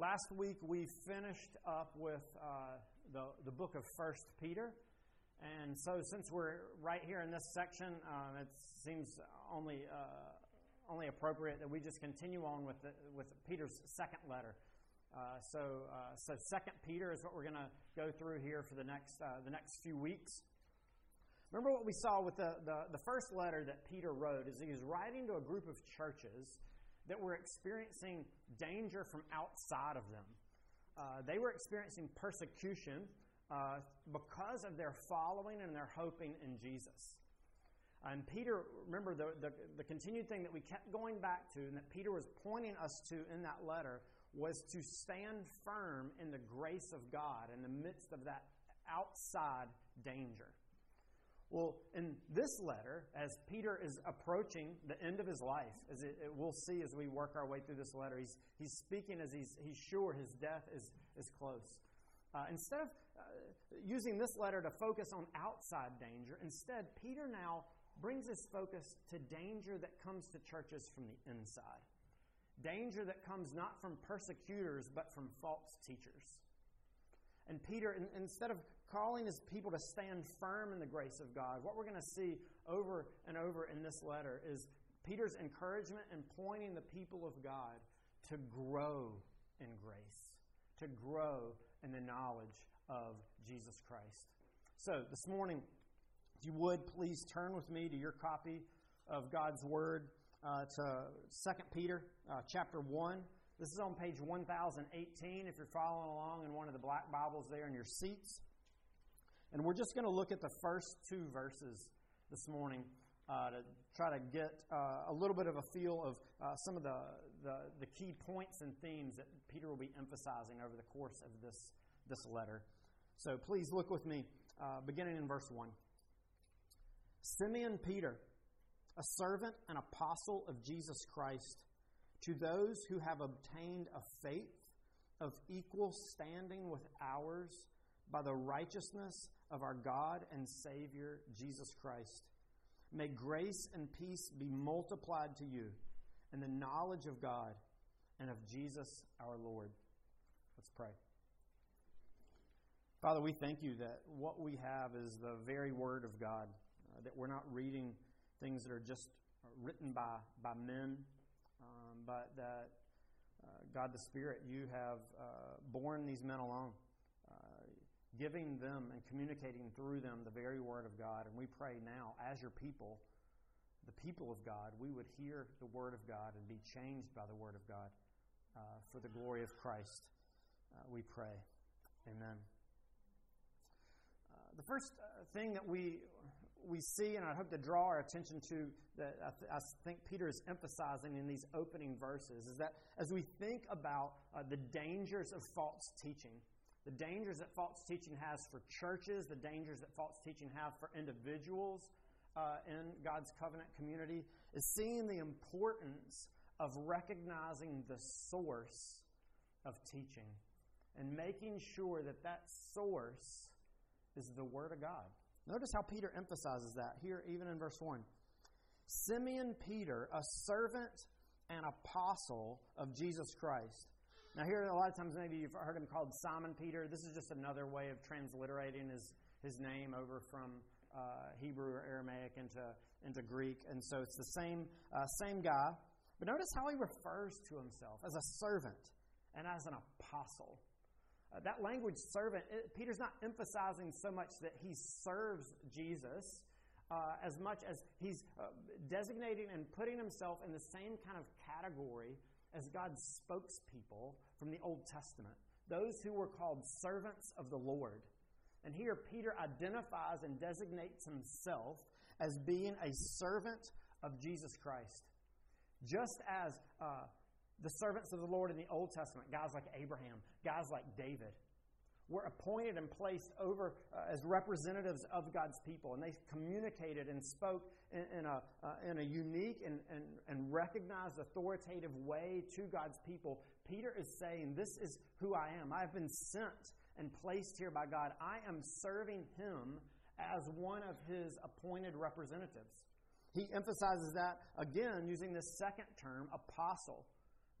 Last week we finished up with uh, the, the book of First Peter. And so, since we're right here in this section, um, it seems only, uh, only appropriate that we just continue on with, the, with Peter's second letter. Uh, so, uh, so Second Peter is what we're going to go through here for the next, uh, the next few weeks. Remember what we saw with the, the, the first letter that Peter wrote is he was writing to a group of churches that were experiencing danger from outside of them. Uh, they were experiencing persecution uh, because of their following and their hoping in Jesus. And Peter, remember the, the, the, continued thing that we kept going back to, and that Peter was pointing us to in that letter, was to stand firm in the grace of God in the midst of that outside danger. Well, in this letter, as Peter is approaching the end of his life, as it, it, we'll see as we work our way through this letter, he's, he's speaking as he's, he's sure his death is, is close. Uh, instead of uh, using this letter to focus on outside danger, instead, Peter now brings his focus to danger that comes to churches from the inside. Danger that comes not from persecutors, but from false teachers. And Peter, instead of calling his people to stand firm in the grace of God, what we're going to see over and over in this letter is Peter's encouragement and pointing the people of God to grow in grace, to grow in the knowledge of Jesus Christ. So, this morning, if you would, please turn with me to your copy of God's Word uh, to 2 Peter uh, chapter 1. This is on page 1018 if you're following along in one of the black Bibles there in your seats. And we're just going to look at the first two verses this morning uh, to try to get uh, a little bit of a feel of uh, some of the, the, the, key points and themes that Peter will be emphasizing over the course of this, this letter. So please look with me, uh, beginning in verse 1. Simeon Peter, a servant and apostle of Jesus Christ to those who have obtained a faith of equal standing with ours by the righteousness of our God and Savior Jesus Christ. May grace and peace be multiplied to you in the knowledge of God and of Jesus our Lord. Let's pray. Father, we thank you that what we have is the very Word of God, uh, that we're not reading things that are just written by, by men, um, but that uh, God the Spirit, you have uh, borne these men along, giving them and communicating through them the very Word of God. And we pray now, as your people, the people of God, we would hear the Word of God and be changed by the Word of God uh, for the glory of Christ. Uh, we pray. Amen. Uh, the first uh, thing that we, we see, and I hope to draw our attention to, that I, th- I, think Peter is emphasizing in these opening verses, is that as we think about uh, the dangers of false teaching, the dangers that false teaching has for churches, the dangers that false teaching have for individuals uh, in God's covenant community, is seeing the importance of recognizing the source of teaching and making sure that that source is the Word of God. Notice how Peter emphasizes that here, even in verse 1. Simeon Peter, a servant and apostle of Jesus Christ. Now, here, a lot of times, maybe you've heard him called Simon Peter. This is just another way of transliterating his, his name over from uh, Hebrew or Aramaic into, into Greek. And so it's the same, uh, same guy. But notice how he refers to himself as a servant and as an apostle. Uh, that language, servant, it, Peter's not emphasizing so much that he serves Jesus uh, as much as he's uh, designating and putting himself in the same kind of category as God's spokespeople from the Old Testament, those who were called servants of the Lord. And here Peter identifies and designates himself as being a servant of Jesus Christ. Just as uh, the servants of the Lord in the Old Testament, guys like Abraham, guys like David, were appointed and placed over uh, as representatives of God's people, and they communicated and spoke in, in a, uh, in a unique and, and, and recognized authoritative way to God's people. Peter is saying, This is who I am. I have been sent and placed here by God. I am serving Him as one of His appointed representatives. He emphasizes that again using this second term, apostle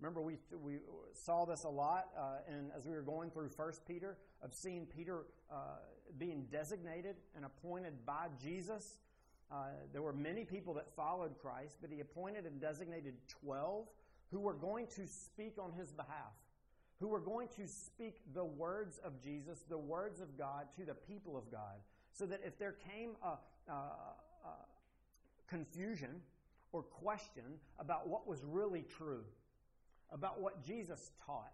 Remember, we, we saw this a lot uh, in, as we were going through 1 Peter, of seeing Peter uh, being designated and appointed by Jesus. Uh, there were many people that followed Christ, but he appointed and designated 12 who were going to speak on his behalf, who were going to speak the words of Jesus, the words of God to the people of God, so that if there came a, a, a confusion or question about what was really true, about what Jesus taught,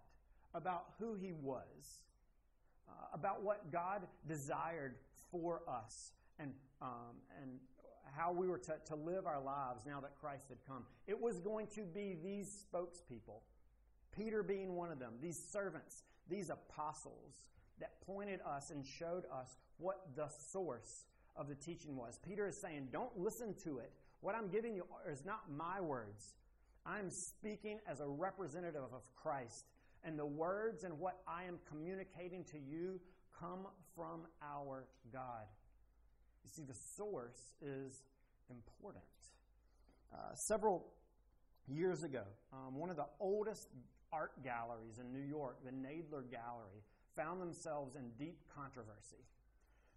about who he was, uh, about what God desired for us, and, um, and how we were to, to live our lives now that Christ had come. It was going to be these spokespeople, Peter being one of them, these servants, these apostles that pointed us and showed us what the source of the teaching was. Peter is saying, Don't listen to it. What I'm giving you is not my words. I'm speaking as a representative of Christ. And the words and what I am communicating to you come from our God. You see, the source is important. Uh, several years ago, um, one of the oldest art galleries in New York, the Knoedler Gallery, found themselves in deep controversy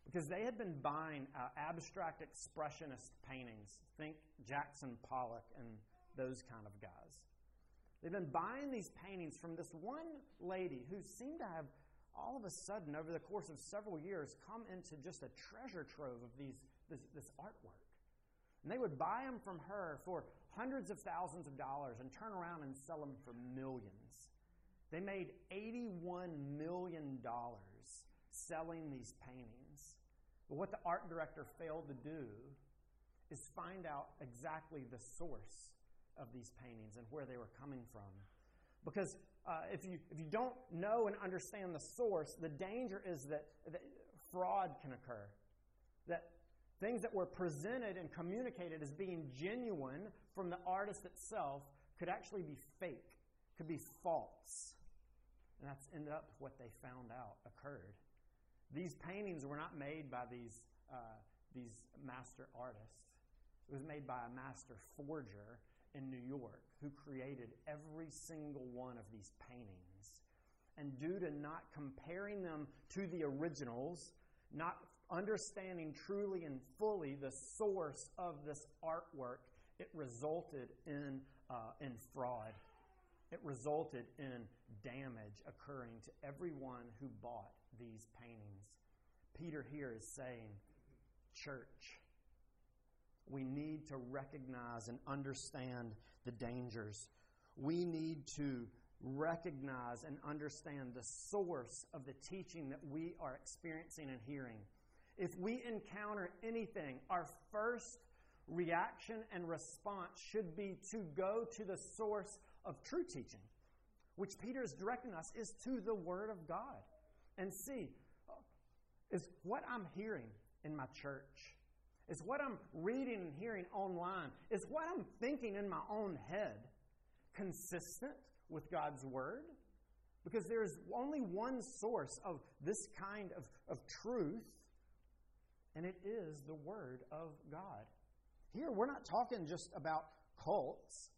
because they had been buying uh, abstract expressionist paintings. Think Jackson Pollock and those kind of guys. They've been buying these paintings from this one lady who seemed to have all of a sudden, over the course of several years, come into just a treasure trove of these, this, this artwork. And they would buy them from her for hundreds of thousands of dollars and turn around and sell them for millions. They made $81 million selling these paintings. But what the art director failed to do is find out exactly the source of these paintings and where they were coming from. Because uh, if, you, if you don't know and understand the source, the danger is that, that fraud can occur. That things that were presented and communicated as being genuine from the artist itself could actually be fake, could be false. And that's ended up what they found out occurred. These paintings were not made by these, uh, these master artists. It was made by a master forger in New York who created every single one of these paintings. And due to not comparing them to the originals, not understanding truly and fully the source of this artwork, it resulted in, uh, in fraud. It resulted in damage occurring to everyone who bought these paintings. Peter here is saying, Church, we need to recognize and understand the dangers. We need to recognize and understand the source of the teaching that we are experiencing and hearing. If we encounter anything, our first reaction and response should be to go to the source of true teaching, which Peter is directing us is to the Word of God. And see, is what I'm hearing in my church is what I'm reading and hearing online, is what I'm thinking in my own head consistent with God's Word? Because there's only one source of this kind of, of truth, and it is the Word of God. Here, we're not talking just about cults,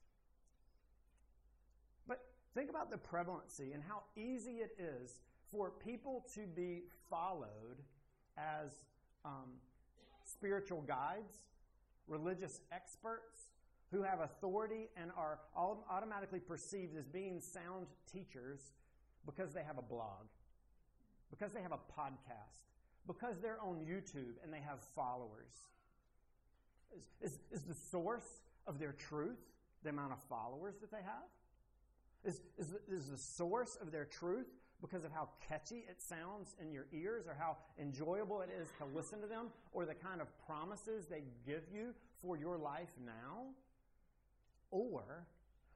but think about the prevalency and how easy it is for people to be followed as um, spiritual guides, religious experts who have authority and are automatically perceived as being sound teachers because they have a blog, because they have a podcast, because they're on YouTube and they have followers. Is, is, is the source of their truth the amount of followers that they have? Is, is, is the source of their truth because of how catchy it sounds in your ears or how enjoyable it is to listen to them or the kind of promises they give you for your life now? Or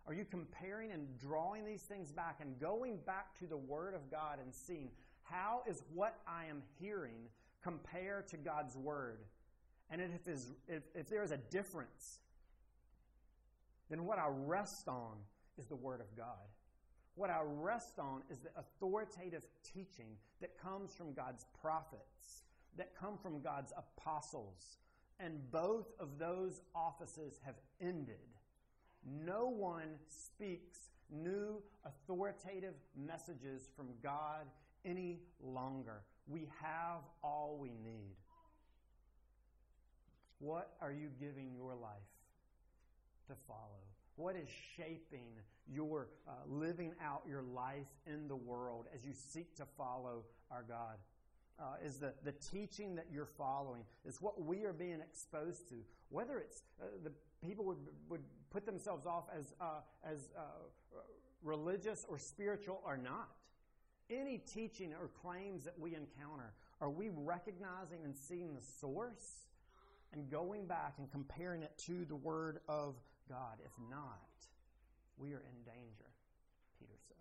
are you comparing and drawing these things back and going back to the Word of God and seeing how is what I am hearing compare to God's Word? And if, if, if there is a difference, then what I rest on is the Word of God. What I rest on is the authoritative teaching that comes from God's prophets, that come from God's apostles. And both of those offices have ended. No one speaks new authoritative messages from God any longer. We have all we need. What are you giving your life to follow? What is shaping your uh, living out your life in the world as you seek to follow our God? Uh, is the, the teaching that you're following. is what we are being exposed to. Whether it's uh, the people would, would put themselves off as, uh, as uh, religious or spiritual or not. Any teaching or claims that we encounter, are we recognizing and seeing the source and going back and comparing it to the Word of God? If not, we are in danger, Peter says.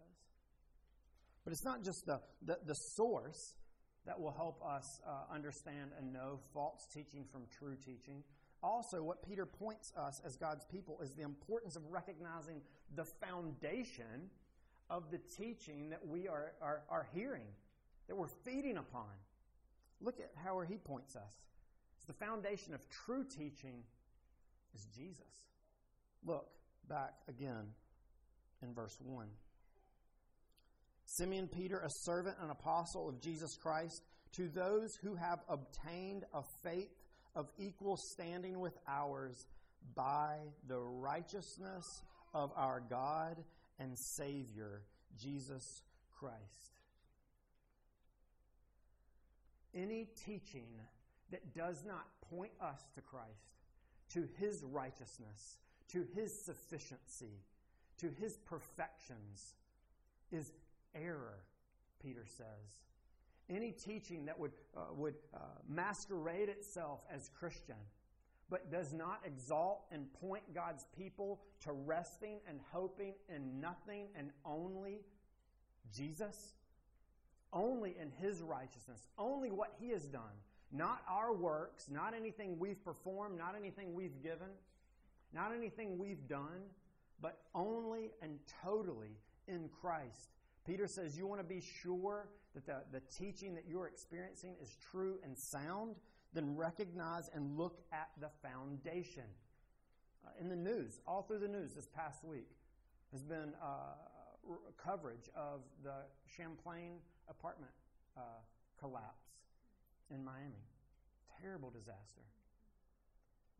But it's not just the, the, the source that will help us uh, understand and know false teaching from true teaching. Also, what Peter points us as God's people is the importance of recognizing the foundation of the teaching that we are, are, are hearing, that we're feeding upon. Look at how he points us. It's the foundation of true teaching is Jesus. Look back again in verse 1. Simeon Peter, a servant and apostle of Jesus Christ, to those who have obtained a faith of equal standing with ours by the righteousness of our God and Savior, Jesus Christ. Any teaching that does not point us to Christ, to His righteousness, to His sufficiency, to His perfections, is error, Peter says. Any teaching that would, uh, would uh, masquerade itself as Christian, but does not exalt and point God's people to resting and hoping in nothing and only Jesus, only in His righteousness, only what He has done, not our works, not anything we've performed, not anything we've given, not anything we've done, but only and totally in Christ. Peter says, You want to be sure that the, the teaching that you're experiencing is true and sound? Then recognize and look at the foundation. Uh, in the news, all through the news this past week, has been uh, coverage of the Champlain apartment uh, collapse in Miami. Terrible disaster.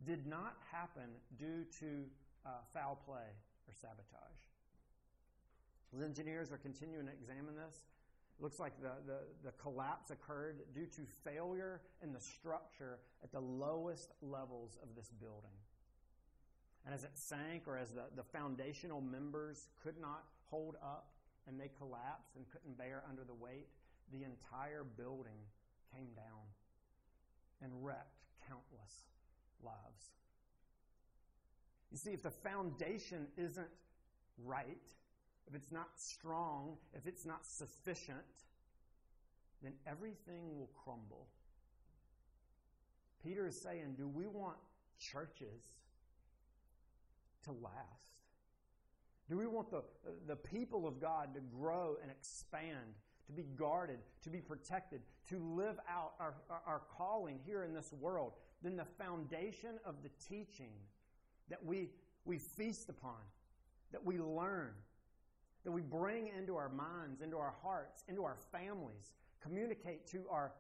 Did not happen due to uh, foul play or sabotage. The engineers are continuing to examine this. It looks like the, the, the collapse occurred due to failure in the structure at the lowest levels of this building. And as it sank, or as the, the foundational members could not hold up and they collapsed and couldn't bear under the weight, the entire building came down and wrecked countless lives. You see, if the foundation isn't right, if it's not strong, if it's not sufficient, then everything will crumble. Peter is saying, Do we want churches to last? Do we want the, the people of God to grow and expand, to be guarded, to be protected, to live out our, our, our calling here in this world? Then the foundation of the teaching that we, we feast upon, that we learn, that we bring into our minds, into our hearts, into our families, communicate to our,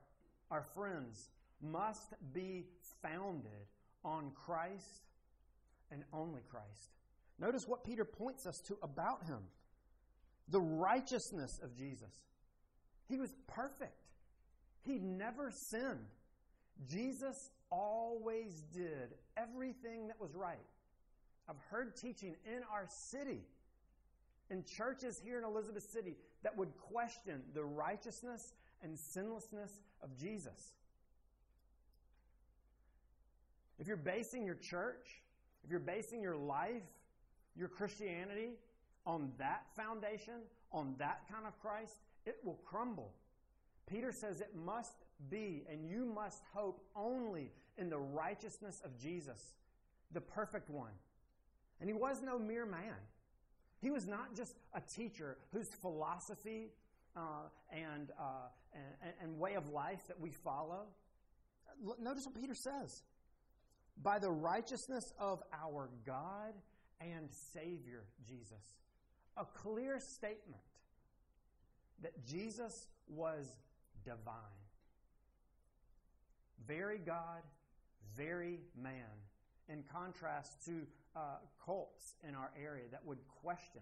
our friends, must be founded on Christ and only Christ. Notice what Peter points us to about him the righteousness of Jesus. He was perfect, he never sinned. Jesus always did everything that was right. I've heard teaching in our city, in churches here in Elizabeth City, that would question the righteousness and sinlessness of Jesus. If you're basing your church, if you're basing your life your Christianity on that foundation, on that kind of Christ, it will crumble. Peter says it must be, and you must hope only in the righteousness of Jesus, the perfect one. And he was no mere man. He was not just a teacher whose philosophy uh, and, uh, and, and way of life that we follow. Notice what Peter says. By the righteousness of our God and Savior Jesus. a clear statement that Jesus was divine. Very God, very man, in contrast to uh, cults in our area that would question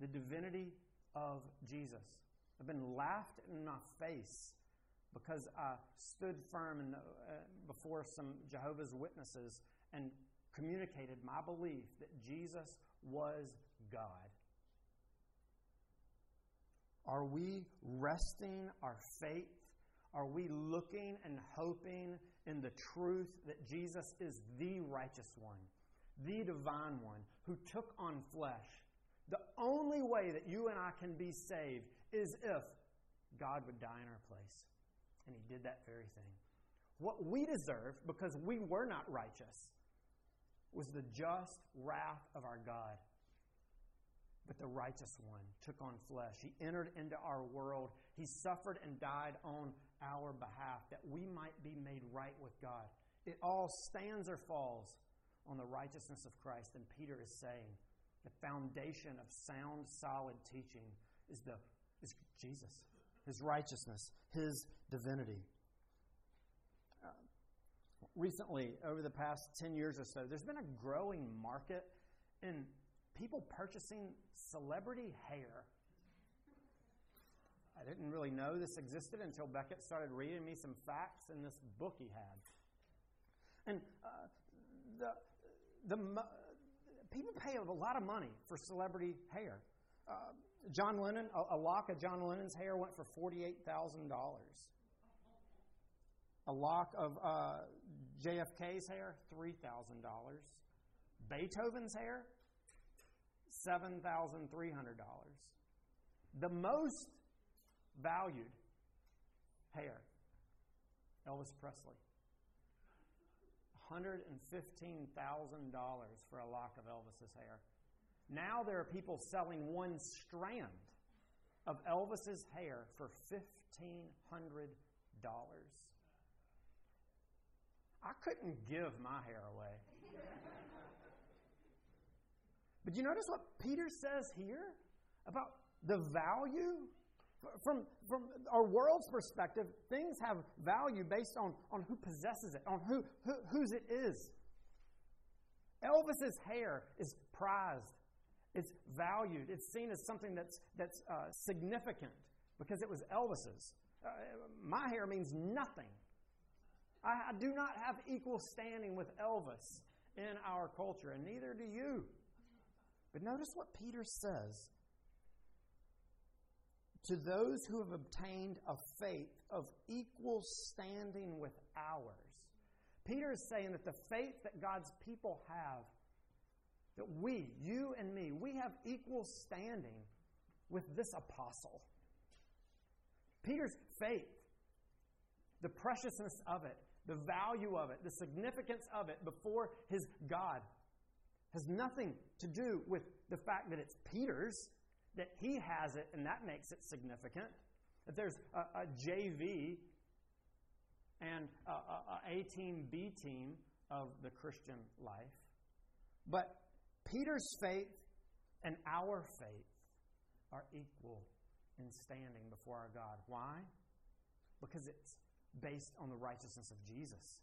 the divinity of Jesus. I've been laughed in my face because I stood firm in the, uh, before some Jehovah's Witnesses and communicated my belief that Jesus was God. Are we resting our faith? Are we looking and hoping in the truth that Jesus is the righteous one, the divine one, who took on flesh? The only way that you and I can be saved is if God would die in our place. And He did that very thing. What we deserve, because we were not righteous, was the just wrath of our God. But the righteous one took on flesh. He entered into our world. He suffered and died on our behalf that we might be made right with God. It all stands or falls on the righteousness of Christ. And Peter is saying the foundation of sound, solid teaching is, the, is Jesus, his righteousness, his divinity. Uh, recently, over the past 10 years or so, there's been a growing market in people purchasing celebrity hair. I didn't really know this existed until Beckett started reading me some facts in this book he had. And uh, the, the, people pay a lot of money for celebrity hair. Uh, John Lennon, a, a, lock of John Lennon's hair went for $48,000. A lock of uh, JFK's hair, $3,000. Beethoven's hair, $7,300. The most valued hair, Elvis Presley. $115,000 for a lock of Elvis's hair. Now there are people selling one strand of Elvis's hair for $1,500. I couldn't give my hair away. but you notice what Peter says here about the value from, from our world's perspective, things have value based on, on who possesses it, on who, who, whose it is. Elvis's hair is prized, it's valued, it's seen as something that's, that's uh, significant because it was Elvis's. Uh, my hair means nothing. I, I do not have equal standing with Elvis in our culture, and neither do you. But notice what Peter says to those who have obtained a faith of equal standing with ours. Peter is saying that the faith that God's people have, that we, you and me, we have equal standing with this apostle. Peter's faith, the preciousness of it, the value of it, the significance of it before his God has nothing to do with the fact that it's Peter's that he has it, and that makes it significant. That there's a, a JV and a, a, a team, B team of the Christian life. But Peter's faith and our faith are equal in standing before our God. Why? Because it's based on the righteousness of Jesus.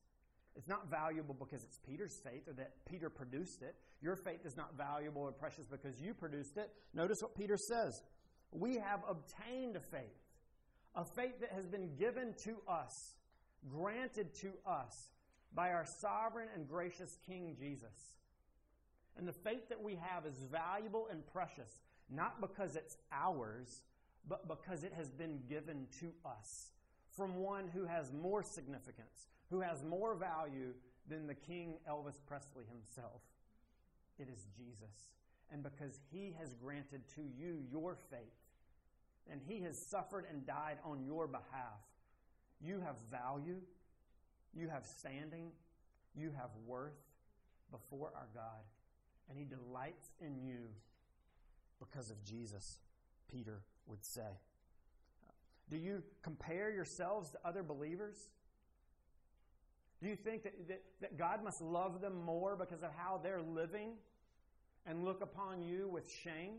It's not valuable because it's Peter's faith or that Peter produced it. Your faith is not valuable or precious because you produced it. Notice what Peter says. We have obtained a faith, a faith that has been given to us, granted to us by our sovereign and gracious King Jesus. And the faith that we have is valuable and precious, not because it's ours, but because it has been given to us from one who has more significance, who has more value than the King Elvis Presley himself. It is Jesus. And because he has granted to you your faith, and he has suffered and died on your behalf, you have value, you have standing, you have worth before our God. And he delights in you because of Jesus, Peter would say. Do you compare yourselves to other believers? Do you think that, that, that God must love them more because of how they're living and look upon you with shame?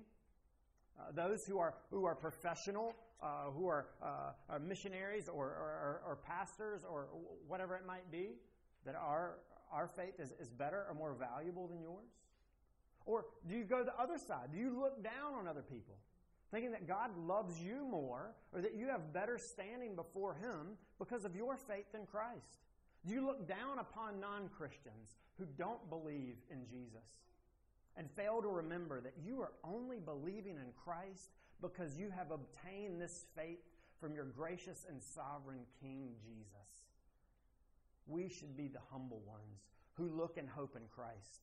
Uh, those who are, who are professional, uh, who are, uh, are missionaries or, or, or, pastors or whatever it might be, that our, our faith is, is better or more valuable than yours? Or do you go the other side? Do you look down on other people? Thinking that God loves you more or that you have better standing before Him because of your faith in Christ? You look down upon non Christians who don't believe in Jesus and fail to remember that you are only believing in Christ because you have obtained this faith from your gracious and sovereign King Jesus? We should be the humble ones who look and hope in Christ.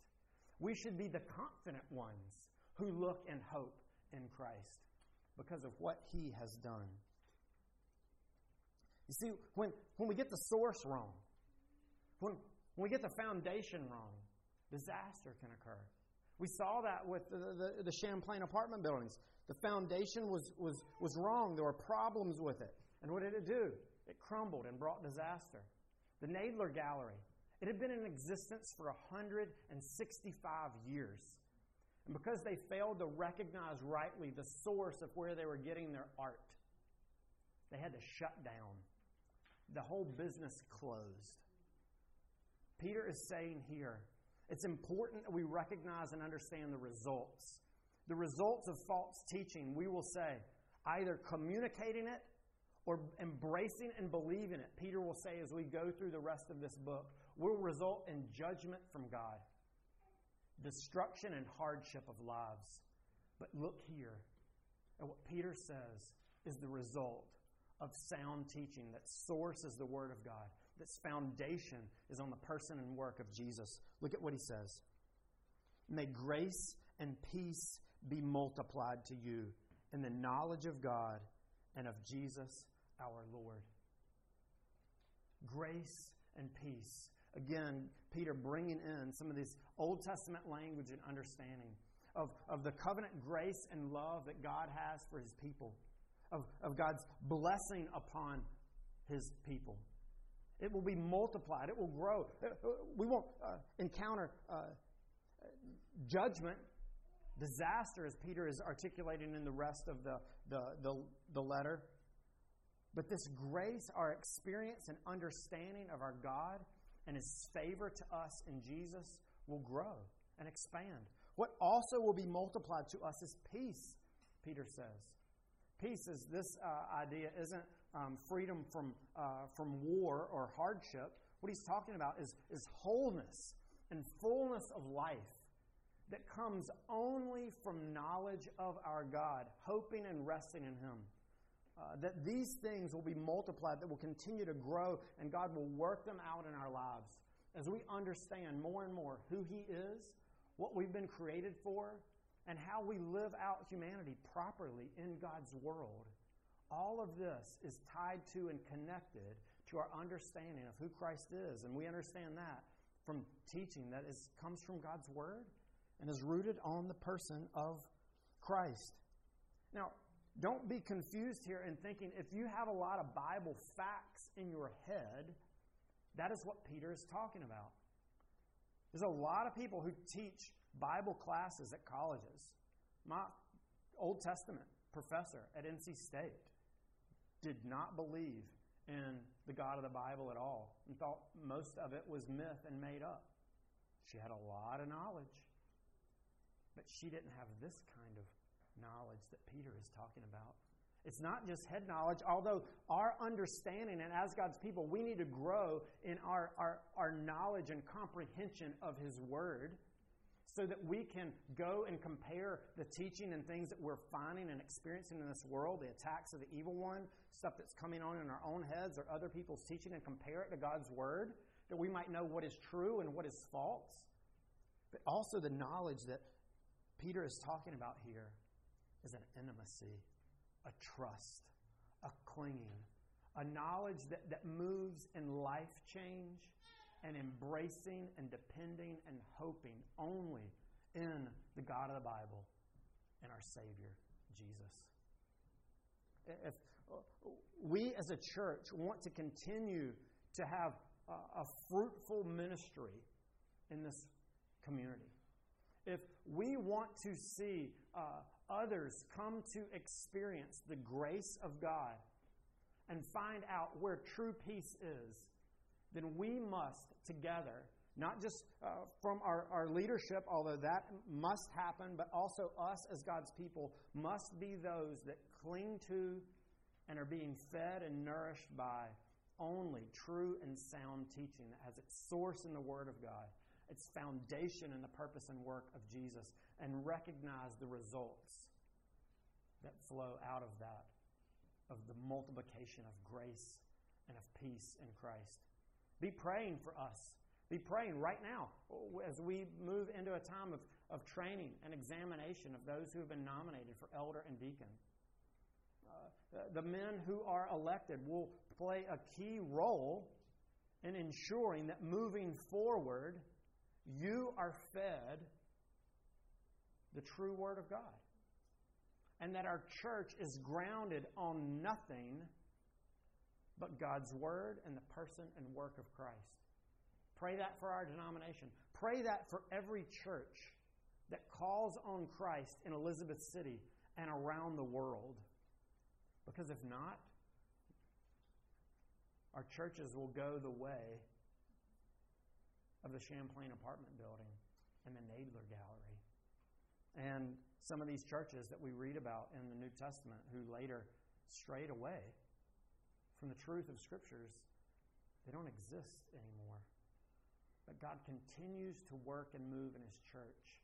We should be the confident ones who look and hope in Christ because of what He has done. You see, when, when we get the source wrong, when, when we get the foundation wrong, disaster can occur. We saw that with the, the, the Champlain apartment buildings. The foundation was, was, was wrong. There were problems with it. And what did it do? It crumbled and brought disaster. The Knoedler Gallery, it had been in existence for 165 years. And because they failed to recognize rightly the source of where they were getting their art, they had to shut down. The whole business closed. Peter is saying here, it's important that we recognize and understand the results. The results of false teaching, we will say, either communicating it or embracing and believing it, Peter will say as we go through the rest of this book, will result in judgment from God, destruction and hardship of lives. But look here at what Peter says is the result of sound teaching that source is the Word of God, that's foundation is on the person and work of Jesus. Look at what he says. May grace and peace be multiplied to you in the knowledge of God and of Jesus our Lord. Grace and peace. Again, Peter bringing in some of this Old Testament language and understanding of, of the covenant grace and love that God has for his people, of, of God's blessing upon his people. It will be multiplied, it will grow. We won't uh, encounter uh, judgment, disaster, as Peter is articulating in the rest of the, the, the, the letter. But this grace, our experience and understanding of our God and His favor to us in Jesus will grow and expand. What also will be multiplied to us is peace, Peter says. Peace is this uh, idea isn't um, freedom from, uh, from war or hardship. What he's talking about is, is wholeness and fullness of life that comes only from knowledge of our God, hoping and resting in Him. Uh, that these things will be multiplied, that will continue to grow, and God will work them out in our lives as we understand more and more who He is, what we've been created for, and how we live out humanity properly in God's world. All of this is tied to and connected to our understanding of who Christ is. And we understand that from teaching that is, comes from God's Word and is rooted on the person of Christ. Now, don't be confused here in thinking if you have a lot of Bible facts in your head, that is what Peter is talking about. There's a lot of people who teach Bible classes at colleges. My Old Testament professor at NC State did not believe in the God of the Bible at all and thought most of it was myth and made up. She had a lot of knowledge, but she didn't have this kind of knowledge that Peter is talking about. It's not just head knowledge, although our understanding, and as God's people, we need to grow in our, our, our knowledge and comprehension of His Word so that we can go and compare the teaching and things that we're finding and experiencing in this world, the attacks of the evil one, stuff that's coming on in our own heads or other people's teaching, and compare it to God's Word, that we might know what is true and what is false. But also the knowledge that Peter is talking about here is an intimacy, a trust, a clinging, a knowledge that, that moves in life change and embracing and depending and hoping only in the God of the Bible and our Savior, Jesus. If we as a church want to continue to have a, a fruitful ministry in this community, if we want to see uh, others come to experience the grace of God and find out where true peace is, then we must together, not just uh, from our, our leadership, although that must happen, but also us as God's people must be those that cling to and are being fed and nourished by only true and sound teaching that has its source in the Word of God, its foundation in the purpose and work of Jesus, and recognize the results that flow out of that of the multiplication of grace and of peace in Christ. Be praying for us. Be praying right now as we move into a time of, of training and examination of those who have been nominated for elder and deacon. Uh, the men who are elected will play a key role in ensuring that moving forward, you are fed the true Word of God and that our church is grounded on nothing but God's Word and the person and work of Christ. Pray that for our denomination. Pray that for every church that calls on Christ in Elizabeth City and around the world. Because if not, our churches will go the way of the Champlain apartment building and the Knoedler Gallery. And some of these churches that we read about in the New Testament who later strayed away from the truth of Scriptures, they don't exist anymore. But God continues to work and move in His church,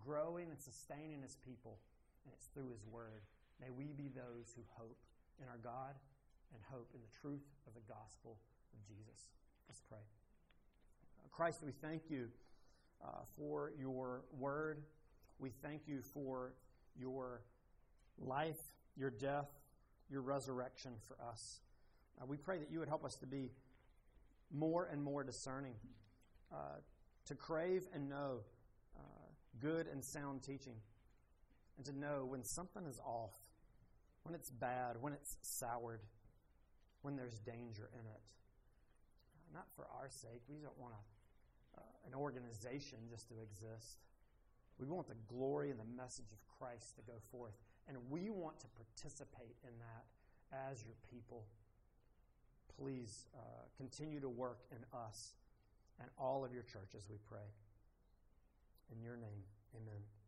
growing and sustaining His people, and it's through His Word. May we be those who hope in our God and hope in the truth of the gospel of Jesus. Let's pray. Christ, we thank you uh, for your word. We thank you for your life, your death, your resurrection for us. Uh, we pray that you would help us to be more and more discerning, uh, to crave and know uh, good and sound teaching, and to know when something is off, when it's bad, when it's soured, when there's danger in it. Not for our sake. We don't want a, uh, an organization just to exist. We want the glory and the message of Christ to go forth. And we want to participate in that as your people. Please uh, continue to work in us and all of your churches, we pray. In your name, amen.